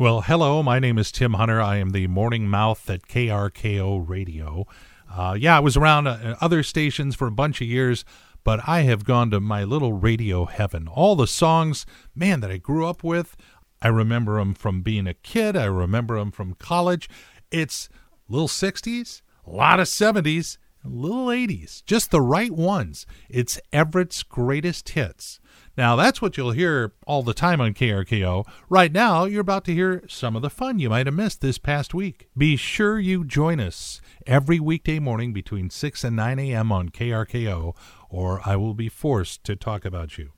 Well, hello. My name is Tim Hunter. I am the morning mouth at KRKO Radio. Uh, yeah, I was around uh, other stations for a bunch of years, but I have gone to my little radio heaven. All the songs, man, that I grew up with, I remember them from being a kid. I remember them from college. It's little 60s, a lot of 70s, little 80s, just the right ones. It's Everett's greatest hits. Now, that's what you'll hear all the time on KRKO. Right now, you're about to hear some of the fun you might have missed this past week. Be sure you join us every weekday morning between 6 and 9 a.m. on KRKO, or I will be forced to talk about you.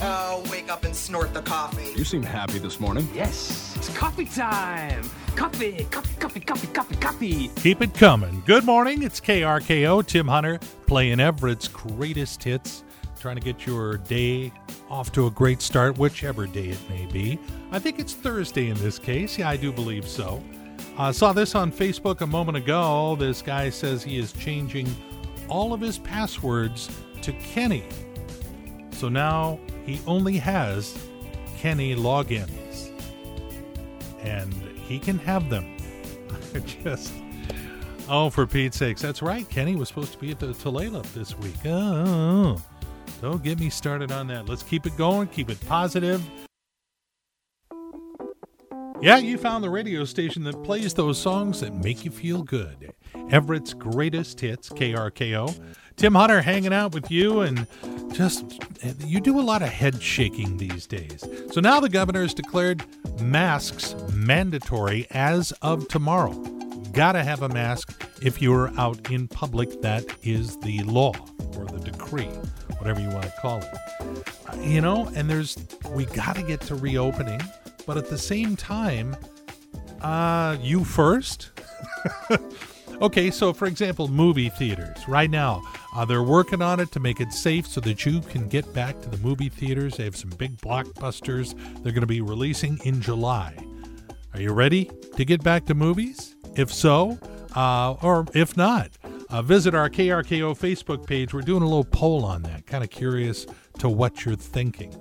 Oh, wake up and snort the coffee. You seem happy this morning. Yes, it's coffee time. Coffee, coffee, coffee, coffee, coffee, coffee. Keep it coming. Good morning. It's KRKO. Tim Hunter playing Everett's greatest hits trying to get your day off to a great start, whichever day it may be. I think it's Thursday in this case. Yeah, I do believe so. I uh, saw this on Facebook a moment ago. This guy says he is changing all of his passwords to Kenny. So now he only has Kenny logins. And he can have them. Just Oh, for Pete's sakes. That's right. Kenny was supposed to be at the Tulalip this week. Oh. Don't get me started on that. Let's keep it going, keep it positive. Yeah, you found the radio station that plays those songs that make you feel good. Everett's greatest hits, KRKO. Tim Hunter hanging out with you, and just you do a lot of head shaking these days. So now the governor has declared masks mandatory as of tomorrow. Gotta have a mask if you're out in public. That is the law or the decree whatever you want to call it. You know, and there's, we got to get to reopening, but at the same time, uh, you first? okay, so for example, movie theaters. Right now, uh, they're working on it to make it safe so that you can get back to the movie theaters. They have some big blockbusters they're going to be releasing in July. Are you ready to get back to movies? If so, uh, or if not, uh, visit our KRKO Facebook page. We're doing a little poll on that. Kind of curious to what you're thinking.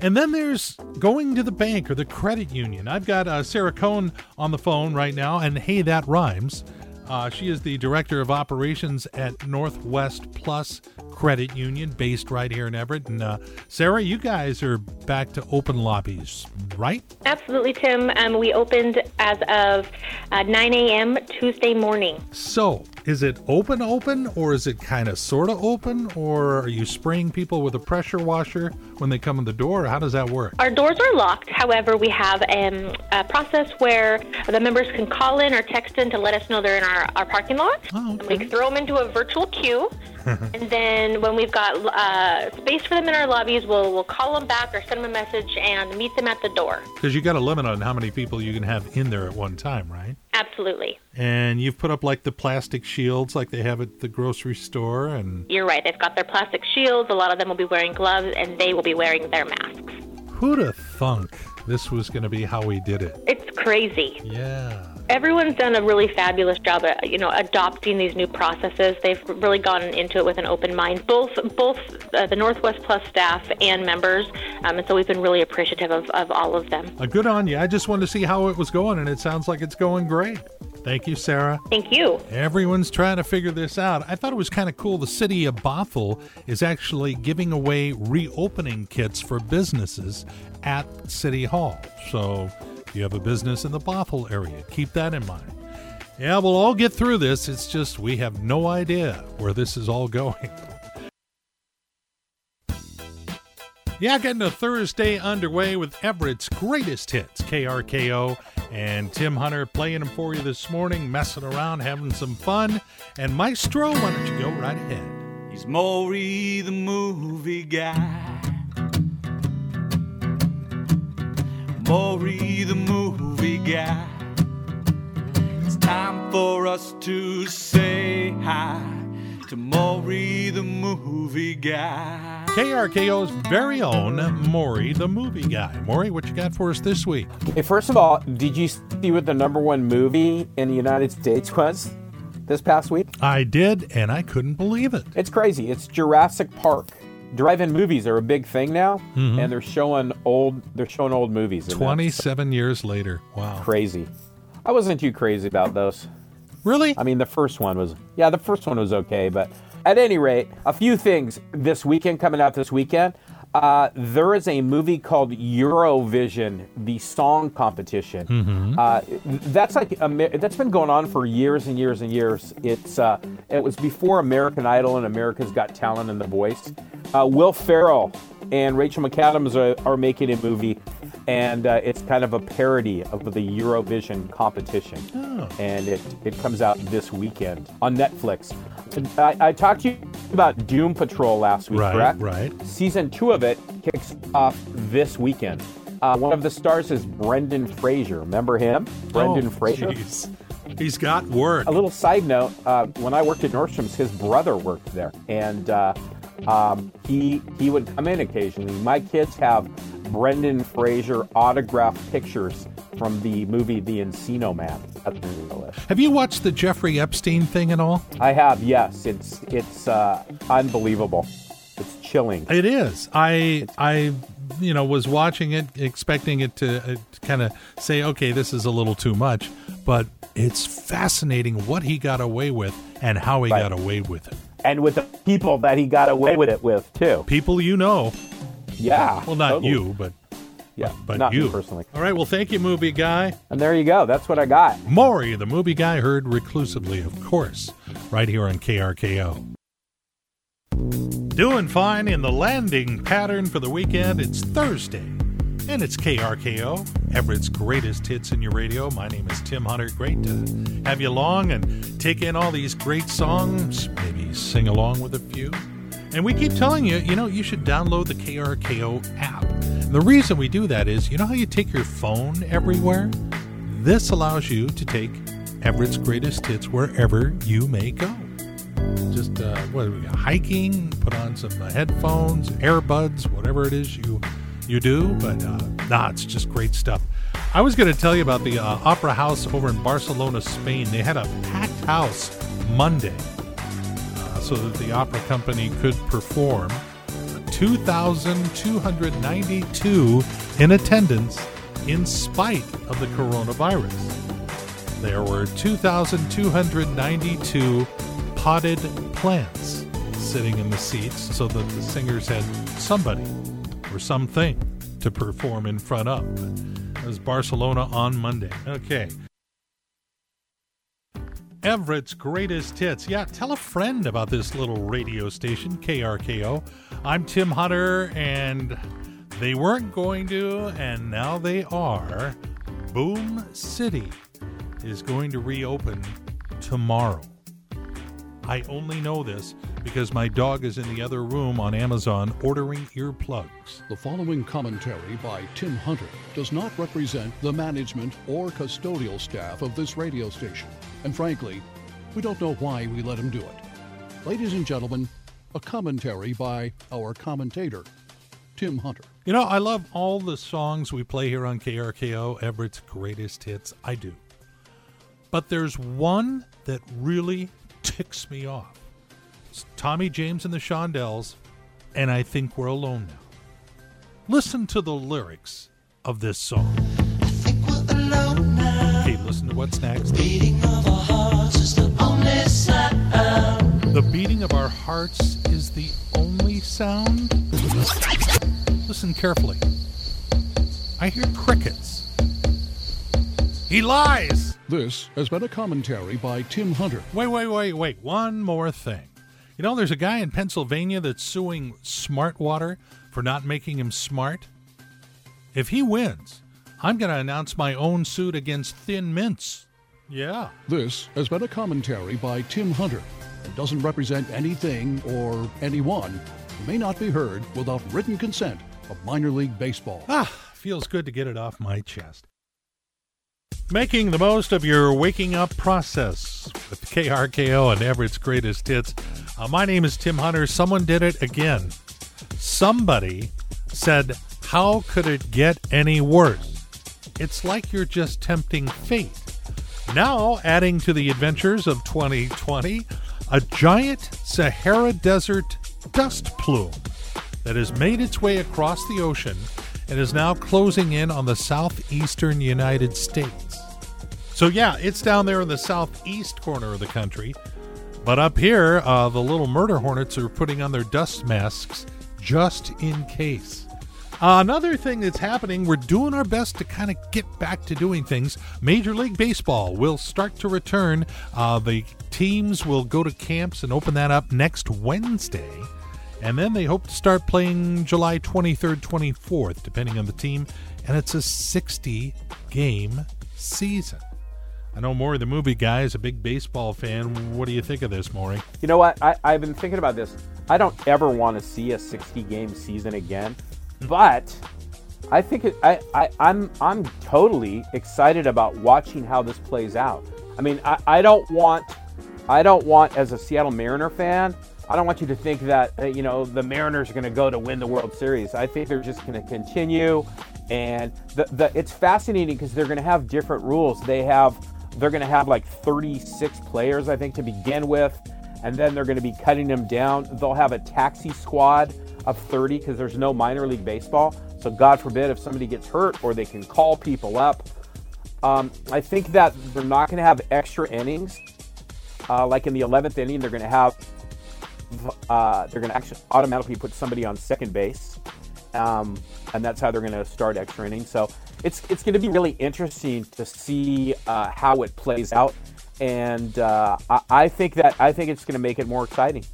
And then there's going to the bank or the credit union. I've got uh, Sarah Cohn on the phone right now, and hey, that rhymes. Uh, she is the director of operations at Northwest Plus Credit Union, based right here in Everett. And uh, Sarah, you guys are back to open lobbies, right? Absolutely, Tim. Um, we opened as of uh, 9 a.m. Tuesday morning. So, is it open, open, or is it kind of sort of open, or are you spraying people with a pressure washer when they come in the door? How does that work? Our doors are locked. However, we have um, a process where the members can call in or text in to let us know they're in our, our parking lot. Oh, okay. We throw them into a virtual queue. and then when we've got uh, space for them in our lobbies, we'll we'll call them back or send them a message and meet them at the door. Because you got a limit on how many people you can have in there at one time, right? Absolutely. And you've put up like the plastic shields like they have at the grocery store and You're right. They've got their plastic shields. A lot of them will be wearing gloves and they will be wearing their masks. Who'd have thunk this was going to be how we did it? It's crazy. Yeah. Everyone's done a really fabulous job at you know adopting these new processes. They've really gone into it with an open mind, both both uh, the Northwest Plus staff and members, um, and so we've been really appreciative of, of all of them. Uh, good on you. I just wanted to see how it was going, and it sounds like it's going great. Thank you, Sarah. Thank you. Everyone's trying to figure this out. I thought it was kind of cool. The city of Bothell is actually giving away reopening kits for businesses at City Hall. So you have a business in the Bothell area, keep that in mind. Yeah, we'll all get through this. It's just we have no idea where this is all going. Yeah, getting a Thursday underway with Everett's greatest hits, KRKO, and Tim Hunter playing them for you this morning, messing around, having some fun. And Maestro, why don't you go right ahead? He's Maury the movie guy. Maury the movie guy. It's time for us to say hi to Maury the movie guy. KRKO's very own Maury, the movie guy. Maury, what you got for us this week? Hey, first of all, did you see what the number one movie in the United States was this past week? I did, and I couldn't believe it. It's crazy. It's Jurassic Park. Drive-in movies are a big thing now, Mm-hmm. and they're showing old they're showing old movies. that's 27 years later. Wow. crazy. I wasn't too crazy about those. Really? I mean, the first one was, yeah, the first one was okay, but at any rate, a few things this weekend coming out this weekend. Uh, there is a movie called Eurovision, the song competition. Uh, that's like Amer- that's been going on for years and years and years. It's uh, it was before American Idol and America's Got Talent and The Voice. Uh, Will Ferrell and Rachel McAdams are, are making a movie, and uh, it's kind of a parody of the Eurovision competition. And it, it comes out this weekend on Netflix. I, I talked to you about Doom Patrol last week, Right, correct? right. Season two of it kicks off this weekend. Uh, one of the stars is Brendan Fraser. Remember him? Brendan Oh, Fraser. jeez. He's got work. A little side note: uh, when I worked at Nordstrom's, his brother worked there, and uh, um, he he would come in occasionally. My kids have Brendan Fraser autographed pictures from the movie The Encino Man. That's the list. Have you watched the Jeffrey Epstein thing at all? I have, yes. It's it's uh, unbelievable. It's chilling. It is. I I you know was watching it expecting it to, uh, kind of say okay this is a little too much, but it's fascinating what he got away with and how he Right. got away with it. And with the people that he got away with it with too. People you know, Yeah. well not totally. you, but Yeah. but not me you personally. All right, well thank you movie guy. And there you go. That's what I got. Maury, the movie guy, heard reclusively, of course, right here on KRKO. Doing fine in the landing pattern for the weekend. It's Thursday, and it's KRKO, Everett's greatest hits in your radio. My name is Tim Hunter. Great to have you along and take in all these great songs, maybe sing along with a few. And we keep telling you, you know, you should download the KRKO app. And the reason we do that is, you know how you take your phone everywhere? This allows you to take Everett's greatest hits wherever you may go. Just uh, are we hiking? Put on some headphones, earbuds, whatever it is you you do. But uh, nah, it's just great stuff. I was going to tell you about the uh, Opera House over in Barcelona, Spain. They had a packed house Monday, uh, so that the opera company could perform. 2,292 in attendance in spite of the coronavirus. There were 2,292 potted plants sitting in the seats so that the singers had somebody or something to perform in front of. It was Barcelona on Monday. Okay. Everett's greatest hits. Yeah, tell a friend about this little radio station, KRKO. I'm Tim Hunter, and they weren't going to, and now they are. Boom City is going to reopen tomorrow. I only know this because my dog is in the other room on Amazon ordering earplugs. The following commentary by Tim Hunter does not represent the management or custodial staff of this radio station. And frankly, we don't know why we let him do it. Ladies and gentlemen, a commentary by our commentator, Tim Hunter. You know, I love all the songs we play here on KRKO, Everett's greatest hits. I do. But there's one that really ticks me off. Tommy James and the Shondells, and I think we're alone now. Listen to the lyrics of this song. Okay, listen to what's next. The beating of our hearts is the only sound. The beating of our hearts is the only sound. Listen carefully. I hear crickets. He lies. This has been a commentary by Tim Hunter. Wait, wait, wait, wait. One more thing. You know, there's a guy in Pennsylvania that's suing Smartwater for not making him smart. If he wins, I'm going to announce my own suit against Thin Mints. Yeah. This has been a commentary by Tim Hunter and doesn't represent anything or anyone who may not be heard without written consent of minor league baseball. Ah, feels good to get it off my chest. Making the most of your waking up process with KRKO and Everett's greatest hits. Uh, my name is Tim Hunter. Someone did it again. Somebody said, How could it get any worse? It's like you're just tempting fate. Now, adding to the adventures of 2020, a giant Sahara Desert dust plume that has made its way across the ocean and is now closing in on the southeastern United States. So, yeah, it's down there in the southeast corner of the country. But up here, uh, the little murder hornets are putting on their dust masks just in case. Uh, another thing that's happening, we're doing our best to kind of get back to doing things. Major League Baseball will start to return. Uh, the teams will go to camps and open that up next Wednesday. And then they hope to start playing July 23rd, 24th, depending on the team. And it's a 60 game season. I know Maury, the movie guy, is a big baseball fan. What do you think of this, Maury? You know what? I, I've been thinking about this. I don't ever want to see a 60 game season again, hmm. but I think it, I, I, I'm I'm totally excited about watching how this plays out. I mean, I, I don't want I don't want as a Seattle Mariner fan, I don't want you to think that uh, you know the Mariners are going to go to win the World Series. I think they're just going to continue, and the, the it's fascinating because they're going to have different rules. They have they're going to have like 36 players, I think, to begin with, and then they're going to be cutting them down. They'll have a taxi squad of 30 because there's no minor league baseball. So God forbid if somebody gets hurt, or they can call people up. Um, I think that they're not going to have extra innings. Uh, like in the 11th inning, they're going to have uh, they're going to actually automatically put somebody on second base, um, and that's how they're going to start extra innings. So it's it's going to be really interesting to see uh, how it plays out, and uh, I, I, think that I think it's going to make it more exciting.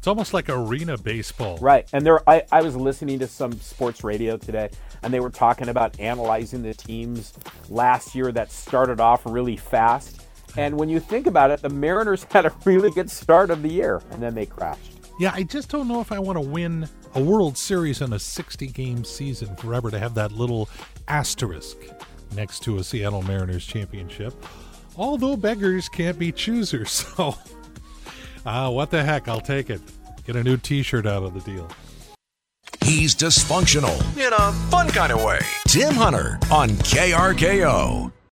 It's almost like arena baseball, right? And there, I, I was listening to some sports radio today, and they were talking about analyzing the teams last year that started off really fast. And when you think about it, the Mariners had a really good start of the year, and then they crashed. Yeah, I just don't know if I want to win a World Series in a 60 game season forever to have that little asterisk next to a Seattle Mariners championship. Although beggars can't be choosers, so uh, what the heck, I'll take it. Get a new t shirt out of the deal. He's dysfunctional in a fun kind of way. Tim Hunter on KRKO.